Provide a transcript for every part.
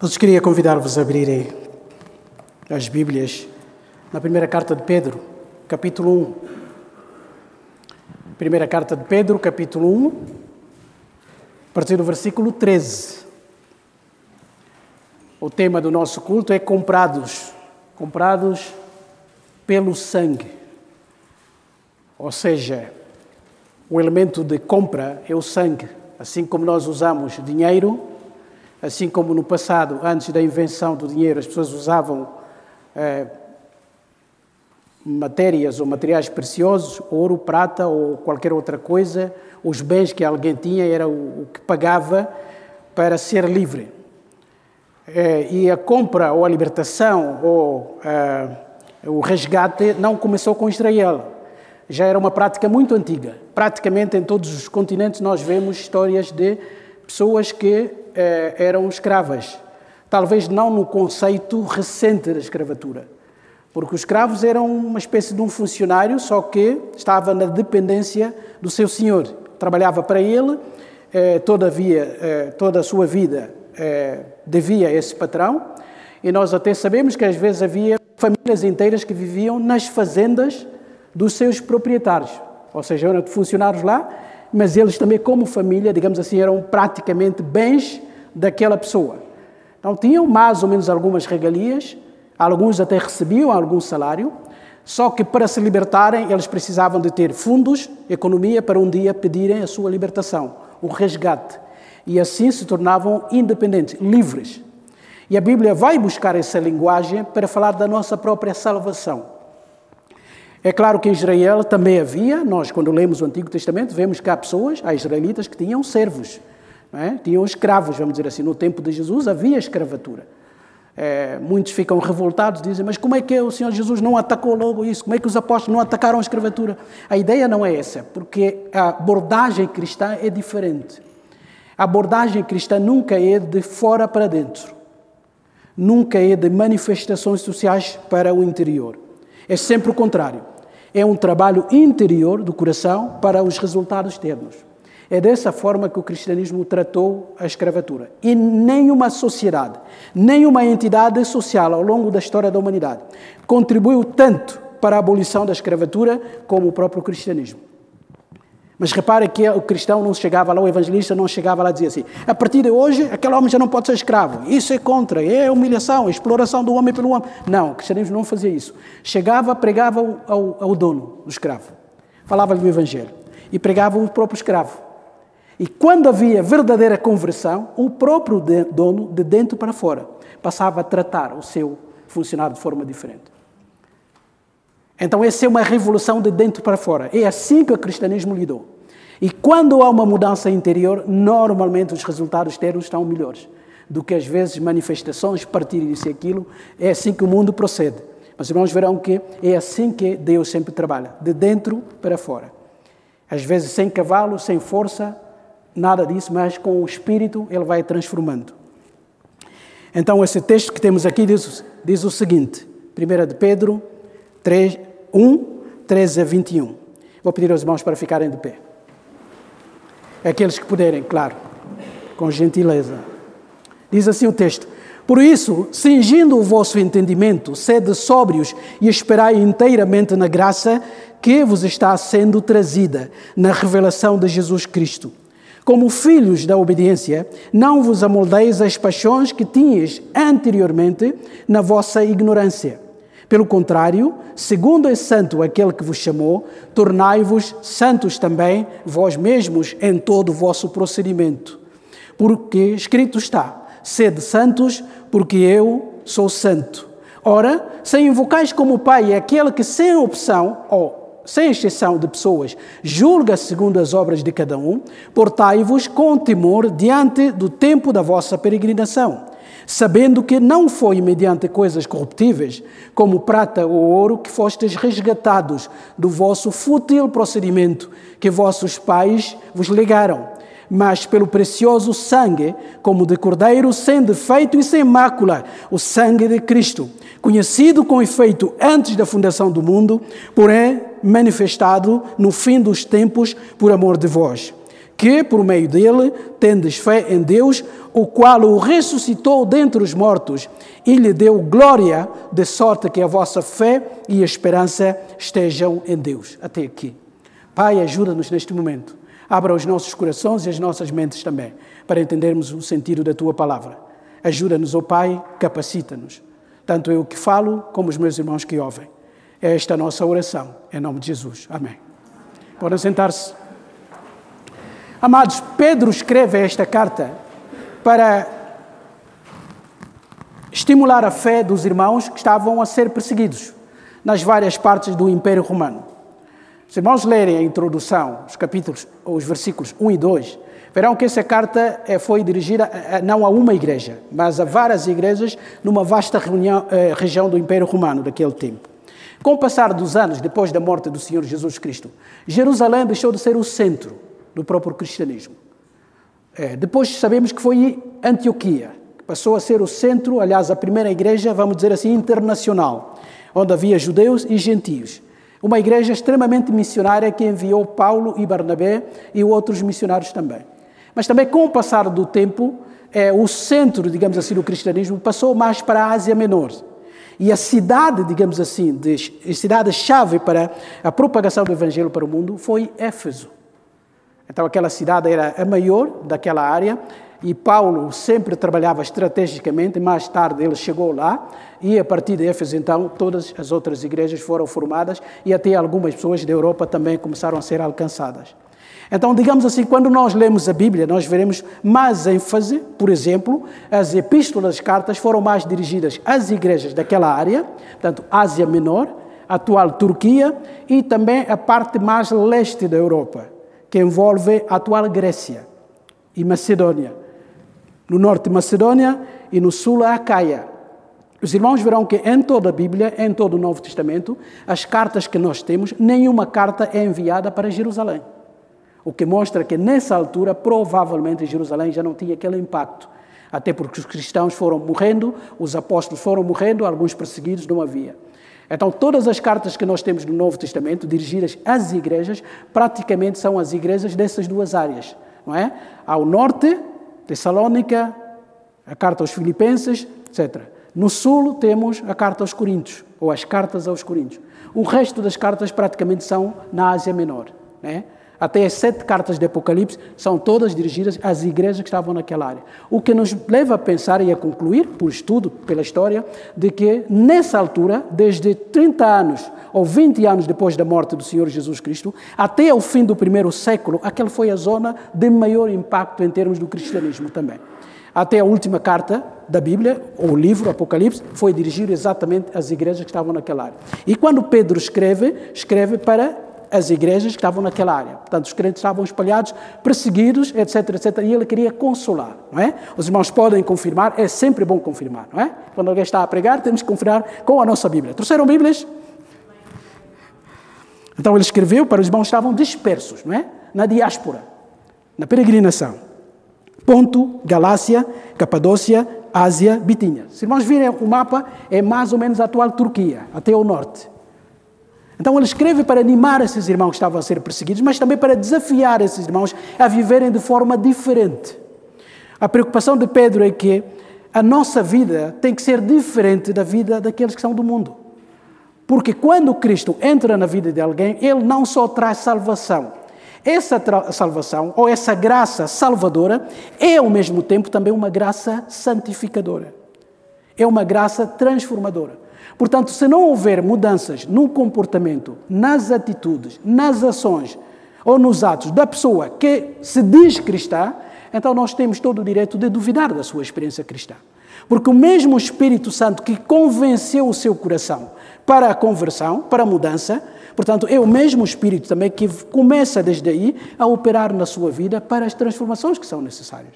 Todos queria convidar-vos a abrirem as Bíblias na primeira carta de Pedro, capítulo 1. Primeira carta de Pedro, capítulo 1, a partir do versículo 13. O tema do nosso culto é comprados, comprados pelo sangue. Ou seja, o elemento de compra é o sangue. Assim como nós usamos dinheiro, assim como no passado, antes da invenção do dinheiro, as pessoas usavam é, matérias ou materiais preciosos, ouro, prata ou qualquer outra coisa, os bens que alguém tinha era o, o que pagava para ser livre. É, e a compra ou a libertação ou é, o resgate não começou com Israel. Já era uma prática muito antiga. Praticamente em todos os continentes nós vemos histórias de pessoas que eh, eram escravas. Talvez não no conceito recente da escravatura, porque os escravos eram uma espécie de um funcionário, só que estava na dependência do seu senhor. Trabalhava para ele, eh, todavia, eh, toda a sua vida eh, devia a esse patrão, e nós até sabemos que às vezes havia famílias inteiras que viviam nas fazendas dos seus proprietários, ou seja, eram funcionários lá, mas eles também, como família, digamos assim, eram praticamente bens daquela pessoa. Então, tinham mais ou menos algumas regalias, alguns até recebiam algum salário, só que para se libertarem, eles precisavam de ter fundos, economia, para um dia pedirem a sua libertação, o resgate. E assim se tornavam independentes, livres. E a Bíblia vai buscar essa linguagem para falar da nossa própria salvação. É claro que em Israel também havia, nós quando lemos o Antigo Testamento vemos que há pessoas, há israelitas que tinham servos, é? tinham escravos, vamos dizer assim. No tempo de Jesus havia escravatura. É, muitos ficam revoltados, dizem, mas como é que o Senhor Jesus não atacou logo isso? Como é que os apóstolos não atacaram a escravatura? A ideia não é essa, porque a abordagem cristã é diferente. A abordagem cristã nunca é de fora para dentro, nunca é de manifestações sociais para o interior. É sempre o contrário. É um trabalho interior do coração para os resultados externos. É dessa forma que o cristianismo tratou a escravatura. E nenhuma sociedade, nenhuma entidade social ao longo da história da humanidade contribuiu tanto para a abolição da escravatura como o próprio cristianismo. Mas repare que o cristão não chegava lá, o evangelista não chegava lá e dizia assim: a partir de hoje, aquele homem já não pode ser escravo. Isso é contra, é humilhação, é exploração do homem pelo homem. Não, o cristianismo não fazia isso. Chegava, pregava ao, ao, dono do escravo, falava-lhe do evangelho e pregava o próprio escravo. E quando havia verdadeira conversão, o próprio dono, de dentro para fora, passava a tratar o seu funcionário de forma diferente. Então, essa é uma revolução de dentro para fora. É assim que o cristianismo lidou. E quando há uma mudança interior, normalmente os resultados externos estão melhores do que às vezes manifestações, partilhas isso e aquilo. É assim que o mundo procede. Mas irmãos verão que é assim que Deus sempre trabalha, de dentro para fora. Às vezes sem cavalo, sem força, nada disso, mas com o Espírito ele vai transformando. Então, esse texto que temos aqui diz, diz o seguinte: 1 de Pedro 3, 1, 13 a 21. Vou pedir aos irmãos para ficarem de pé. Aqueles que puderem, claro, com gentileza. Diz assim o texto: Por isso, cingindo o vosso entendimento, sede sóbrios e esperai inteiramente na graça que vos está sendo trazida na revelação de Jesus Cristo. Como filhos da obediência, não vos amoldeis as paixões que tinhas anteriormente na vossa ignorância pelo contrário, segundo é santo aquele que vos chamou, tornai-vos santos também vós mesmos em todo o vosso procedimento. Porque escrito está: sede santos, porque eu sou santo. Ora, se invocais como Pai aquele que sem opção, ou sem exceção de pessoas, julga segundo as obras de cada um, portai-vos com temor diante do tempo da vossa peregrinação sabendo que não foi mediante coisas corruptíveis, como prata ou ouro, que fostes resgatados do vosso fútil procedimento que vossos pais vos legaram, mas pelo precioso sangue, como de cordeiro sem defeito e sem mácula, o sangue de Cristo, conhecido com efeito antes da fundação do mundo, porém manifestado no fim dos tempos por amor de vós que, por meio dele, tendes fé em Deus, o qual o ressuscitou dentre os mortos e lhe deu glória, de sorte que a vossa fé e a esperança estejam em Deus. Até aqui. Pai, ajuda-nos neste momento. Abra os nossos corações e as nossas mentes também, para entendermos o sentido da tua palavra. Ajuda-nos, ó oh Pai, capacita-nos. Tanto eu que falo, como os meus irmãos que ouvem. É esta a nossa oração, em nome de Jesus. Amém. Podem sentar-se. Amados, Pedro escreve esta carta para estimular a fé dos irmãos que estavam a ser perseguidos nas várias partes do Império Romano. Se irmãos lerem a introdução, os capítulos, os versículos 1 e 2, verão que essa carta eh, foi dirigida eh, não a uma igreja, mas a várias igrejas numa vasta reunião, eh, região do Império Romano daquele tempo. Com o passar dos anos, depois da morte do Senhor Jesus Cristo, Jerusalém deixou de ser o centro do próprio cristianismo. É, depois sabemos que foi Antioquia, que passou a ser o centro, aliás, a primeira igreja, vamos dizer assim, internacional, onde havia judeus e gentios. Uma igreja extremamente missionária que enviou Paulo e Barnabé e outros missionários também. Mas também, com o passar do tempo, é, o centro, digamos assim, do cristianismo passou mais para a Ásia Menor. E a cidade, digamos assim, a cidade-chave para a propagação do evangelho para o mundo foi Éfeso. Então, aquela cidade era a maior daquela área e Paulo sempre trabalhava estrategicamente. Mais tarde ele chegou lá e a partir de Éfeso, então, todas as outras igrejas foram formadas e até algumas pessoas da Europa também começaram a ser alcançadas. Então, digamos assim, quando nós lemos a Bíblia, nós veremos mais ênfase, por exemplo, as epístolas, as cartas foram mais dirigidas às igrejas daquela área, portanto, Ásia Menor, atual Turquia e também a parte mais leste da Europa que envolve a atual Grécia e Macedônia. No norte, Macedônia e no sul, a Acaia. Os irmãos verão que em toda a Bíblia, em todo o Novo Testamento, as cartas que nós temos, nenhuma carta é enviada para Jerusalém. O que mostra que nessa altura, provavelmente, Jerusalém já não tinha aquele impacto. Até porque os cristãos foram morrendo, os apóstolos foram morrendo, alguns perseguidos não havia. Então, todas as cartas que nós temos no Novo Testamento, dirigidas às igrejas, praticamente são as igrejas dessas duas áreas, não é? Ao norte, Tessalônica, a carta aos Filipenses, etc. No sul, temos a carta aos Coríntios, ou as cartas aos Coríntios. O resto das cartas praticamente são na Ásia Menor, né? Até as sete cartas de Apocalipse são todas dirigidas às igrejas que estavam naquela área. O que nos leva a pensar e a concluir, por estudo, pela história, de que nessa altura, desde 30 anos ou 20 anos depois da morte do Senhor Jesus Cristo, até o fim do primeiro século, aquela foi a zona de maior impacto em termos do cristianismo também. Até a última carta da Bíblia, ou livro, Apocalipse, foi dirigido exatamente às igrejas que estavam naquela área. E quando Pedro escreve, escreve para as igrejas que estavam naquela área. Portanto, os crentes estavam espalhados, perseguidos, etc, etc. E ele queria consolar, não é? Os irmãos podem confirmar, é sempre bom confirmar, não é? Quando alguém está a pregar, temos que confirmar com a nossa Bíblia. Trouxeram Bíblias? Então ele escreveu para os irmãos que estavam dispersos, não é? Na diáspora, na peregrinação. Ponto, Galácia, Capadócia, Ásia, Bitínia. Se irmãos virem o mapa, é mais ou menos a atual Turquia, até o norte. Então ele escreve para animar esses irmãos que estavam a ser perseguidos, mas também para desafiar esses irmãos a viverem de forma diferente. A preocupação de Pedro é que a nossa vida tem que ser diferente da vida daqueles que são do mundo. Porque quando Cristo entra na vida de alguém, ele não só traz salvação. Essa salvação, ou essa graça salvadora, é ao mesmo tempo também uma graça santificadora. É uma graça transformadora. Portanto, se não houver mudanças no comportamento, nas atitudes, nas ações ou nos atos da pessoa que se diz cristã, então nós temos todo o direito de duvidar da sua experiência cristã. Porque o mesmo Espírito Santo que convenceu o seu coração para a conversão, para a mudança, portanto, é o mesmo Espírito também que começa desde aí a operar na sua vida para as transformações que são necessárias.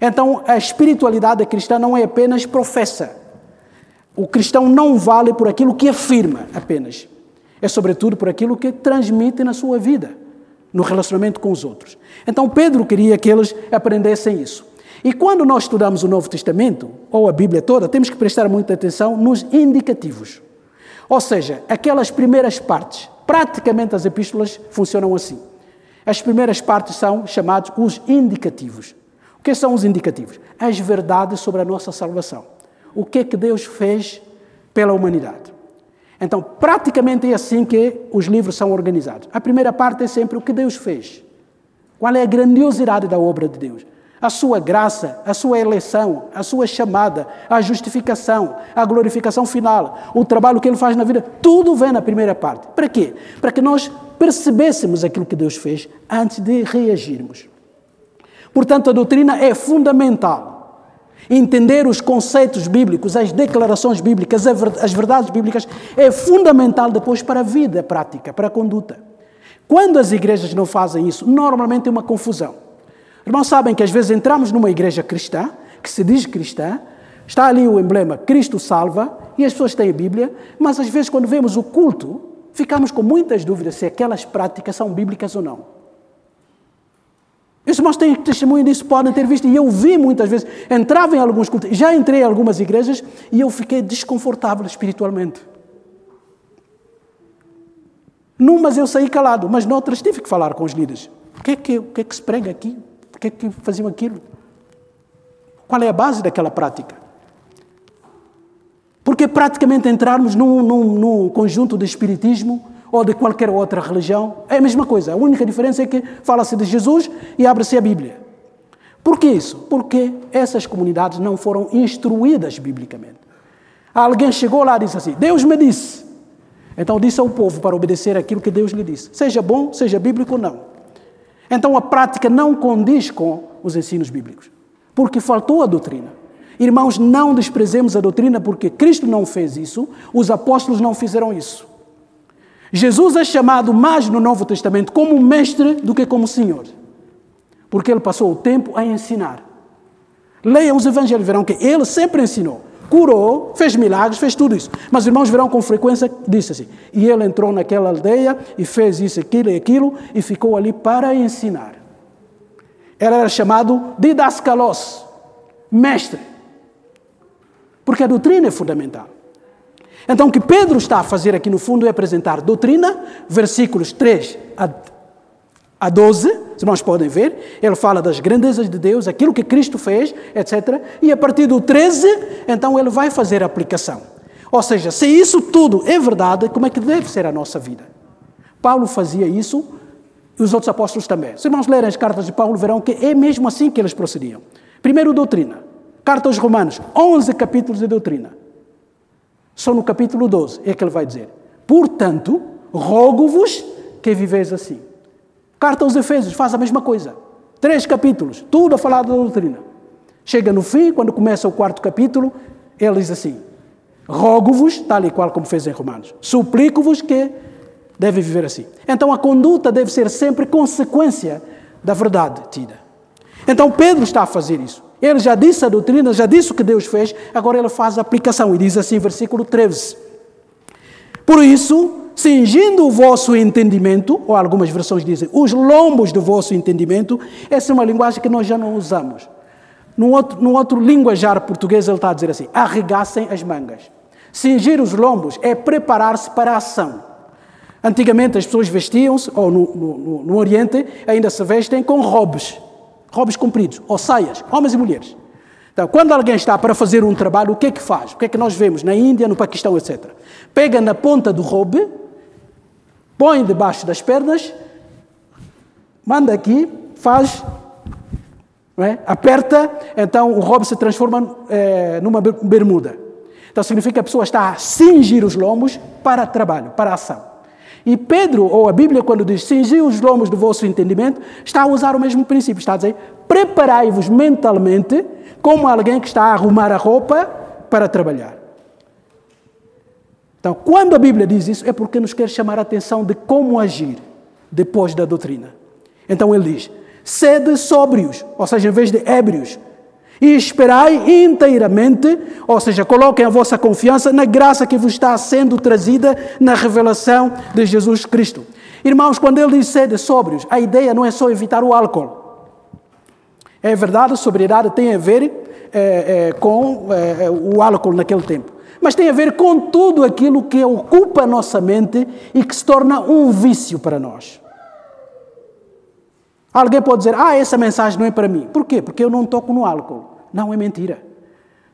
Então, a espiritualidade cristã não é apenas professa, o cristão não vale por aquilo que afirma apenas. É sobretudo por aquilo que transmite na sua vida, no relacionamento com os outros. Então Pedro queria que eles aprendessem isso. E quando nós estudamos o Novo Testamento, ou a Bíblia toda, temos que prestar muita atenção nos indicativos. Ou seja, aquelas primeiras partes. Praticamente as epístolas funcionam assim. As primeiras partes são chamados os indicativos. O que são os indicativos? As verdades sobre a nossa salvação. O que é que Deus fez pela humanidade. Então, praticamente é assim que os livros são organizados. A primeira parte é sempre o que Deus fez. Qual é a grandiosidade da obra de Deus? A sua graça, a sua eleição, a sua chamada, a justificação, a glorificação final, o trabalho que ele faz na vida, tudo vem na primeira parte. Para quê? Para que nós percebêssemos aquilo que Deus fez antes de reagirmos. Portanto, a doutrina é fundamental. Entender os conceitos bíblicos, as declarações bíblicas, as verdades bíblicas é fundamental depois para a vida prática, para a conduta. Quando as igrejas não fazem isso, normalmente é uma confusão. Irmãos, sabem que às vezes entramos numa igreja cristã, que se diz cristã, está ali o emblema Cristo salva, e as pessoas têm a Bíblia, mas às vezes quando vemos o culto, ficamos com muitas dúvidas se aquelas práticas são bíblicas ou não. Os irmãos têm testemunho disso, podem ter visto, e eu vi muitas vezes, entrava em alguns cultos, já entrei em algumas igrejas e eu fiquei desconfortável espiritualmente. Numas eu saí calado, mas noutras tive que falar com os líderes. O que é que, o que, é que se prega aqui? Por que é que faziam aquilo? Qual é a base daquela prática? Porque praticamente entrarmos num, num, num conjunto de espiritismo ou de qualquer outra religião, é a mesma coisa. A única diferença é que fala-se de Jesus e abre-se a Bíblia. Por que isso? Porque essas comunidades não foram instruídas biblicamente. Alguém chegou lá e disse assim: Deus me disse. Então disse ao povo para obedecer aquilo que Deus lhe disse, seja bom, seja bíblico ou não. Então a prática não condiz com os ensinos bíblicos, porque faltou a doutrina. Irmãos, não desprezemos a doutrina porque Cristo não fez isso, os apóstolos não fizeram isso. Jesus é chamado mais no Novo Testamento como mestre do que como Senhor, porque ele passou o tempo a ensinar. Leiam os evangelhos, verão que ele sempre ensinou. Curou, fez milagres, fez tudo isso. Mas os irmãos verão com frequência, disse assim, e ele entrou naquela aldeia e fez isso, aquilo e aquilo, e ficou ali para ensinar. Ele era chamado didascalos, mestre. Porque a doutrina é fundamental. Então, o que Pedro está a fazer aqui no fundo é apresentar doutrina, versículos 3 a, 12, os irmãos podem ver, ele fala das grandezas de Deus, aquilo que Cristo fez, etc. E a partir do 13, então ele vai fazer a aplicação. Ou seja, se isso tudo é verdade, como é que deve ser a nossa vida? Paulo fazia isso e os outros apóstolos também. Se irmãos lerem as cartas de Paulo, verão que é mesmo assim que eles procediam. Primeiro, doutrina. Carta aos Romanos, 11 capítulos de doutrina. Só no capítulo 12 é que ele vai dizer: Portanto, rogo-vos que viveis assim. Carta aos Efésios faz a mesma coisa. Três capítulos, tudo a falar da doutrina. Chega no fim, quando começa o quarto capítulo, ele diz assim: Rogo-vos, tal e qual como fez em Romanos, suplico-vos que devem viver assim. Então a conduta deve ser sempre consequência da verdade tida. Então Pedro está a fazer isso. Ele já disse a doutrina, já disse o que Deus fez, agora ele faz a aplicação e diz assim, versículo 13: Por isso, cingindo o vosso entendimento, ou algumas versões dizem, os lombos do vosso entendimento, essa é uma linguagem que nós já não usamos. Num outro, outro linguajar português, ele está a dizer assim: arregassem as mangas. Cingir os lombos é preparar-se para a ação. Antigamente as pessoas vestiam-se, ou no, no, no Oriente ainda se vestem com robes robes compridos ou saias, homens e mulheres. Então, quando alguém está para fazer um trabalho, o que é que faz? O que é que nós vemos na Índia, no Paquistão, etc. Pega na ponta do robe, põe debaixo das pernas, manda aqui, faz, é? aperta, então o robe se transforma é, numa bermuda. Então significa que a pessoa está a cingir os lombos para trabalho, para ação. E Pedro, ou a Bíblia, quando diz cingir os lomos do vosso entendimento, está a usar o mesmo princípio. Está a dizer, preparai-vos mentalmente como alguém que está a arrumar a roupa para trabalhar. Então, quando a Bíblia diz isso, é porque nos quer chamar a atenção de como agir depois da doutrina. Então ele diz: sede sóbrios, ou seja, em vez de ébrios, e esperai inteiramente, ou seja, coloquem a vossa confiança na graça que vos está sendo trazida na revelação de Jesus Cristo. Irmãos, quando ele diz sede sóbrios, a ideia não é só evitar o álcool. É verdade, a sobriedade tem a ver é, é, com é, o álcool naquele tempo. Mas tem a ver com tudo aquilo que ocupa a nossa mente e que se torna um vício para nós. Alguém pode dizer, ah, essa mensagem não é para mim. Por quê? Porque eu não toco no álcool. Não, é mentira.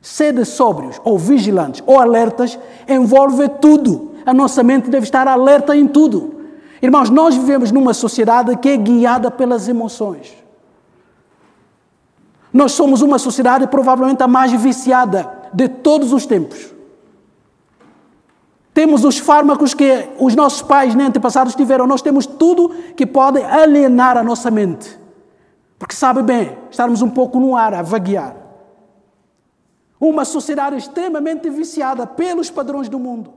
Sede sóbrios, ou vigilantes, ou alertas, envolve tudo. A nossa mente deve estar alerta em tudo. Irmãos, nós vivemos numa sociedade que é guiada pelas emoções. Nós somos uma sociedade provavelmente a mais viciada de todos os tempos. Temos os fármacos que os nossos pais nem antepassados tiveram. Nós temos tudo que pode alienar a nossa mente. Porque sabe bem, estarmos um pouco no ar, a vaguear. Uma sociedade extremamente viciada pelos padrões do mundo.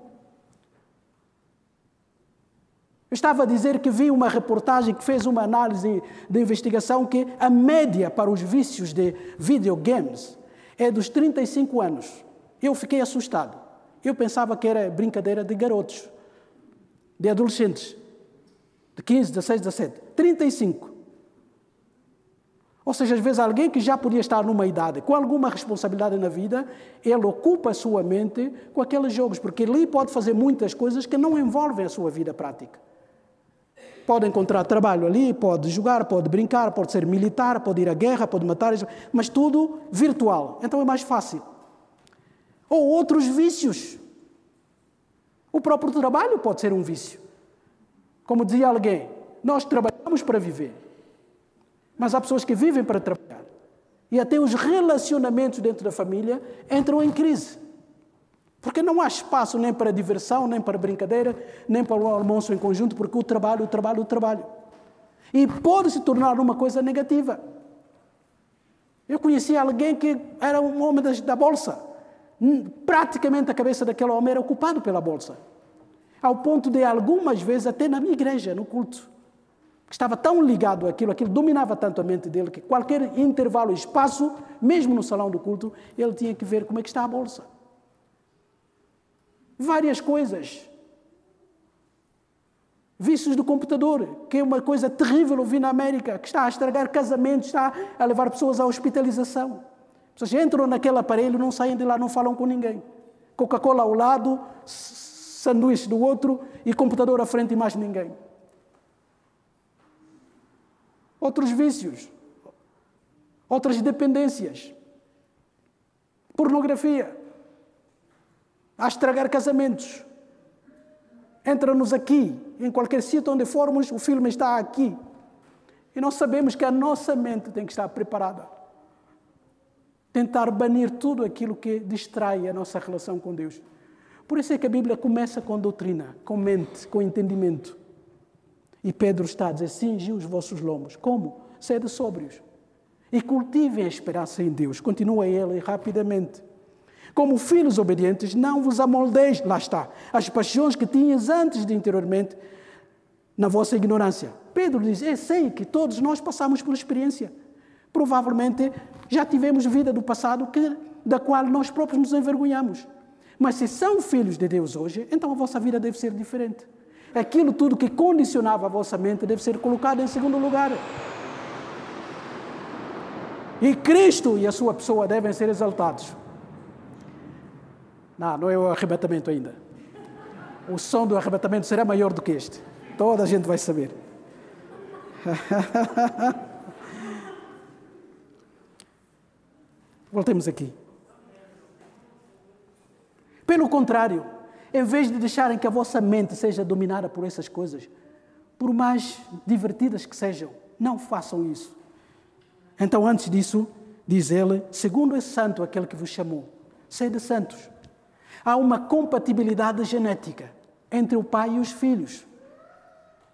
Eu estava a dizer que vi uma reportagem que fez uma análise de investigação que a média para os vícios de videogames é dos 35 anos. Eu fiquei assustado. Eu pensava que era brincadeira de garotos, de adolescentes, de 15, 16, 17. 35. Ou seja, às vezes alguém que já podia estar numa idade com alguma responsabilidade na vida, ele ocupa a sua mente com aqueles jogos, porque ali pode fazer muitas coisas que não envolvem a sua vida prática. Pode encontrar trabalho ali, pode jogar, pode brincar, pode ser militar, pode ir à guerra, pode matar, mas tudo virtual. Então é mais fácil ou outros vícios. O próprio trabalho pode ser um vício. Como dizia alguém, nós trabalhamos para viver, mas há pessoas que vivem para trabalhar. E até os relacionamentos dentro da família entram em crise. Porque não há espaço nem para diversão, nem para brincadeira, nem para o almoço em conjunto, porque o trabalho, o trabalho, o trabalho. E pode se tornar uma coisa negativa. Eu conheci alguém que era um homem da bolsa. Praticamente a cabeça daquele homem era ocupado pela bolsa. Ao ponto de algumas vezes, até na minha igreja, no culto, estava tão ligado àquilo, aquilo dominava tanto a mente dele, que qualquer intervalo, espaço, mesmo no salão do culto, ele tinha que ver como é que está a bolsa. Várias coisas. Vícios do computador, que é uma coisa terrível, eu vi na América, que está a estragar casamentos, está a levar pessoas à hospitalização. Pessoas entram naquele aparelho, não saem de lá, não falam com ninguém. Coca-Cola ao lado, sanduíche do outro e computador à frente e mais ninguém. Outros vícios, outras dependências, pornografia, a estragar casamentos. Entra-nos aqui, em qualquer sítio onde formos, o filme está aqui. E nós sabemos que a nossa mente tem que estar preparada tentar banir tudo aquilo que distrai a nossa relação com Deus. Por isso é que a Bíblia começa com doutrina, com mente, com entendimento. E Pedro está a dizer: cingi os vossos lombos. Como? Sede sóbrios. E cultivem a esperança em Deus. Continua ele rapidamente. Como filhos obedientes, não vos amoldeis, lá está, as paixões que tinhas antes de anteriormente, na vossa ignorância. Pedro diz: Eu sei que todos nós passamos por experiência. Provavelmente já tivemos vida do passado que, da qual nós próprios nos envergonhamos. Mas se são filhos de Deus hoje, então a vossa vida deve ser diferente. Aquilo tudo que condicionava a vossa mente deve ser colocado em segundo lugar. E Cristo e a sua pessoa devem ser exaltados. Não, não é o arrebatamento ainda. O som do arrebatamento será maior do que este. Toda a gente vai saber. Voltemos aqui. Pelo contrário, em vez de deixarem que a vossa mente seja dominada por essas coisas, por mais divertidas que sejam, não façam isso. Então, antes disso, diz ele: segundo é santo aquele que vos chamou, sede santos. Há uma compatibilidade genética entre o pai e os filhos,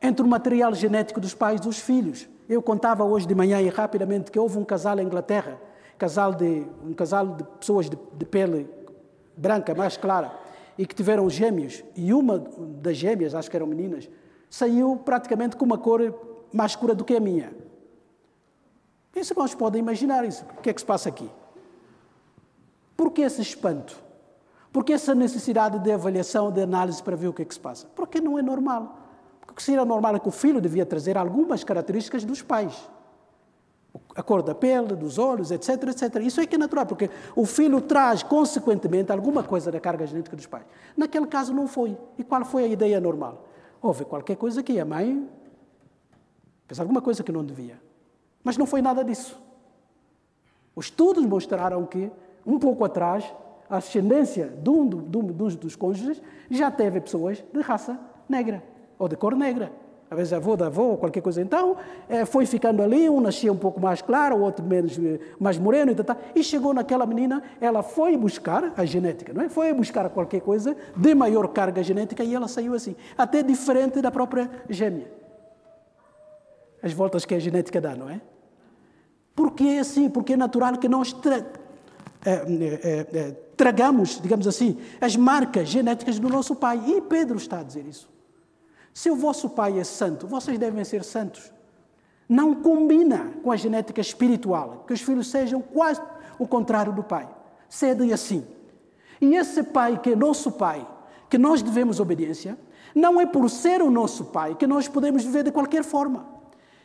entre o material genético dos pais e dos filhos. Eu contava hoje de manhã e rapidamente que houve um casal em Inglaterra casal de, um casal de pessoas de, de pele branca, mais clara, e que tiveram gêmeos, e uma das gêmeas, acho que eram meninas, saiu praticamente com uma cor mais escura do que a minha. Isso nós podem imaginar isso. O que é que se passa aqui? Por que esse espanto? Por que essa necessidade de avaliação, de análise para ver o que é que se passa? Porque não é normal. Porque seria normal é que o filho devia trazer algumas características dos pais a cor da pele, dos olhos, etc, etc. Isso é que é natural, porque o filho traz, consequentemente, alguma coisa da carga genética dos pais. Naquele caso não foi. E qual foi a ideia normal? Houve qualquer coisa que a mãe fez alguma coisa que não devia. Mas não foi nada disso. Os estudos mostraram que, um pouco atrás, a ascendência de um, de um dos, dos cônjuges já teve pessoas de raça negra ou de cor negra às vezes avô da avó qualquer coisa. Então, é, foi ficando ali, um nascia um pouco mais claro, o outro menos, eh, mais moreno, e, tal, e chegou naquela menina, ela foi buscar a genética, não é? Foi buscar qualquer coisa de maior carga genética e ela saiu assim, até diferente da própria gêmea. As voltas que a genética dá, não é? Porque é assim, porque é natural que nós tra é, é, é, tragamos, digamos assim, as marcas genéticas do nosso pai. E Pedro está a dizer isso. Se o vosso pai é santo, vocês devem ser santos. Não combina com a genética espiritual que os filhos sejam quase o contrário do pai. Cedem assim. E esse pai que é nosso pai, que nós devemos obediência, não é por ser o nosso pai que nós podemos viver de qualquer forma.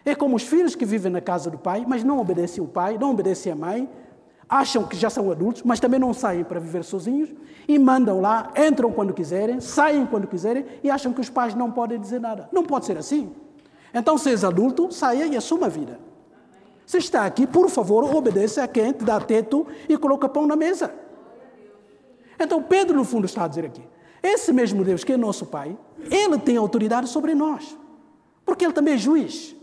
É como os filhos que vivem na casa do pai, mas não obedecem o pai, não obedecem a mãe, acham que já são adultos, mas também não saem para viver sozinhos e mandam lá, entram quando quiserem, saem quando quiserem e acham que os pais não podem dizer nada. Não pode ser assim. Então, se és adulto, saia e assuma a vida. Se está aqui, por favor, obedeça a quem te dá teto e coloca pão na mesa. Então, Pedro, no fundo, está a dizer aqui: esse mesmo Deus que é nosso Pai, ele tem autoridade sobre nós, porque ele também é juiz.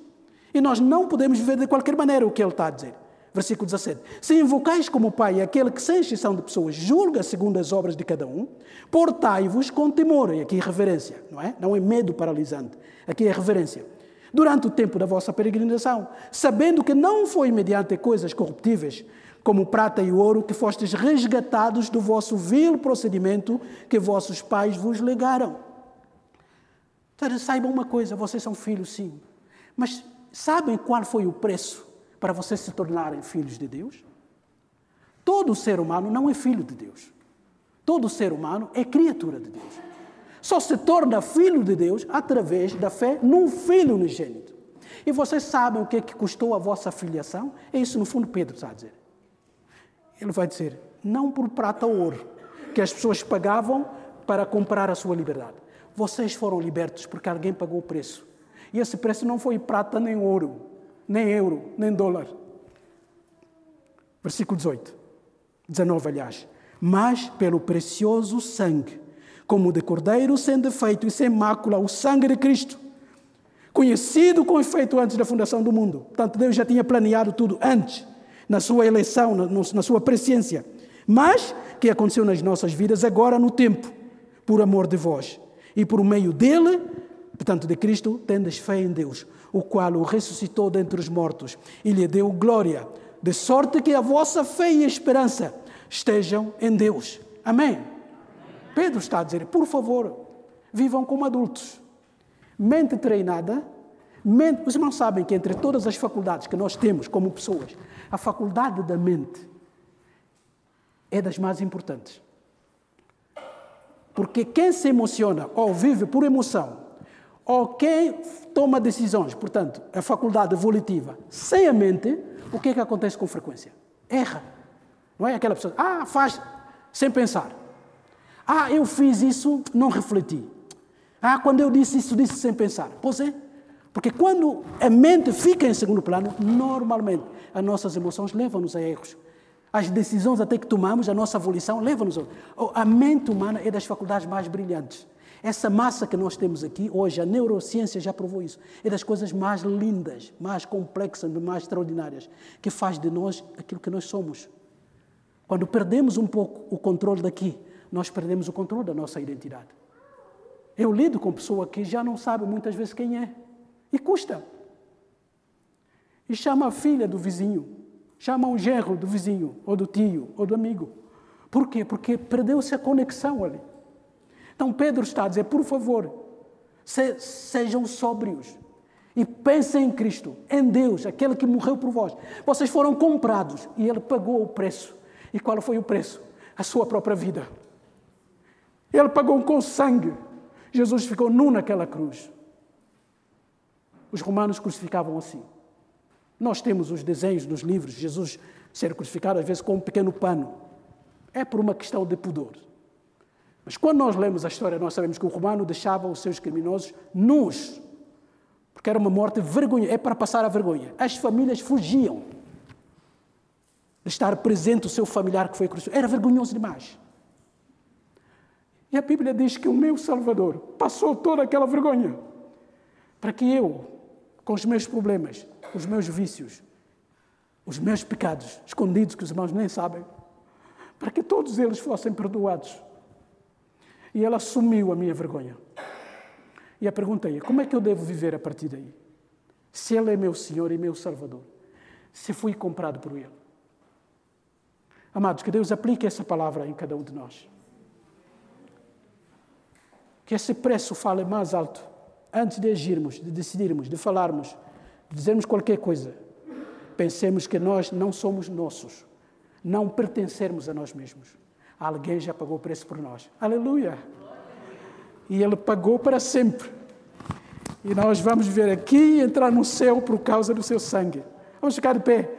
E nós não podemos viver de qualquer maneira o que ele está a dizer. Versículo 17. Se invocais como Pai aquele que, sem exceção de pessoas, julga segundo as obras de cada um, portai-vos com temor. E aqui é reverência, não é? Não é medo paralisante. Aqui é reverência. Durante o tempo da vossa peregrinação, sabendo que não foi mediante coisas corruptíveis, como prata e ouro, que fostes resgatados do vosso vil procedimento que vossos pais vos legaram. Então, saibam uma coisa: vocês são filhos, sim. Mas sabem qual foi o preço para vocês se tornarem filhos de Deus? Todo ser humano não é filho de Deus. Todo ser humano é criatura de Deus. Só se torna filho de Deus através da fé num filho unigênito. E vocês sabem o que é que custou a vossa filiação? É isso, no fundo, Pedro está a dizer. Ele vai dizer: não por prata ou ouro, que as pessoas pagavam para comprar a sua liberdade. Vocês foram libertos porque alguém pagou o preço. E esse preço não foi prata nem ouro, nem euro, nem dólar. Versículo 18, 19, aliás. Mas pelo precioso sangue, como de cordeiro sem defeito e sem mácula, o sangue de Cristo, conhecido com efeito antes da fundação do mundo. Portanto, Deus já tinha planeado tudo antes, na sua eleição, na, na sua presciência. Mas que aconteceu nas nossas vidas agora no tempo, por amor de vós. E por meio dele, portanto, de Cristo, tendes fé em Deus o qual o ressuscitou dentre os mortos e lhe deu glória, de sorte que a vossa fé e esperança estejam em Deus. Amém? Pedro está a dizer, por favor, vivam como adultos. Mente treinada, mente, os irmãos sabem que entre todas as faculdades que nós temos como pessoas, a faculdade da mente é das mais importantes. Porque quem se emociona ou vive por emoção ou quem toma decisões, portanto, a faculdade volitiva, sem a mente, o que é que acontece com frequência? Erra. Não é aquela pessoa, ah, faz sem pensar. Ah, eu fiz isso, não refleti. Ah, quando eu disse isso, disse sem pensar. Pois é, porque quando a mente fica em segundo plano, normalmente as nossas emoções levam-nos a erros. As decisões até que tomamos, a nossa volição, leva-nos a... A mente humana é das faculdades mais brilhantes. Essa massa que nós temos aqui, hoje, a neurociência já provou isso, é das coisas mais lindas, mais complexas, mais extraordinárias, que faz de nós aquilo que nós somos. Quando perdemos um pouco o controle daqui, nós perdemos o controle da nossa identidade. Eu lido com pessoa que já não sabe muitas vezes quem é. E custa. E chama a filha do vizinho, chama o genro do vizinho, ou do tio, ou do amigo. Por quê? Porque perdeu-se a conexão ali. Então Pedro está a dizer, por favor, se, sejam sóbrios e pensem em Cristo, em Deus, aquele que morreu por vós. Vocês foram comprados e Ele pagou o preço. E qual foi o preço? A sua própria vida. Ele pagou com sangue. Jesus ficou nu naquela cruz. Os romanos crucificavam assim. Nós temos os desenhos nos livros, Jesus ser crucificado às vezes com um pequeno pano. É por uma questão de pudor. Mas quando nós lemos a história, nós sabemos que o romano deixava os seus criminosos nus. Porque era uma morte vergonha, é para passar a vergonha. As famílias fugiam de estar presente o seu familiar que foi crucificado. Era vergonhoso demais. E a Bíblia diz que o meu Salvador passou toda aquela vergonha para que eu, com os meus problemas, os meus vícios, os meus pecados escondidos que os irmãos nem sabem, para que todos eles fossem perdoados. E ele assumiu a minha vergonha. E a pergunta é: como é que eu devo viver a partir daí? Se Ele é meu Senhor e meu Salvador, se fui comprado por Ele. Amados, que Deus aplique essa palavra em cada um de nós. Que esse preço fale mais alto antes de agirmos, de decidirmos, de falarmos, de dizermos qualquer coisa. Pensemos que nós não somos nossos, não pertencermos a nós mesmos. Alguém já pagou o preço por nós. Aleluia! E Ele pagou para sempre. E nós vamos viver aqui e entrar no céu por causa do seu sangue. Vamos ficar de pé.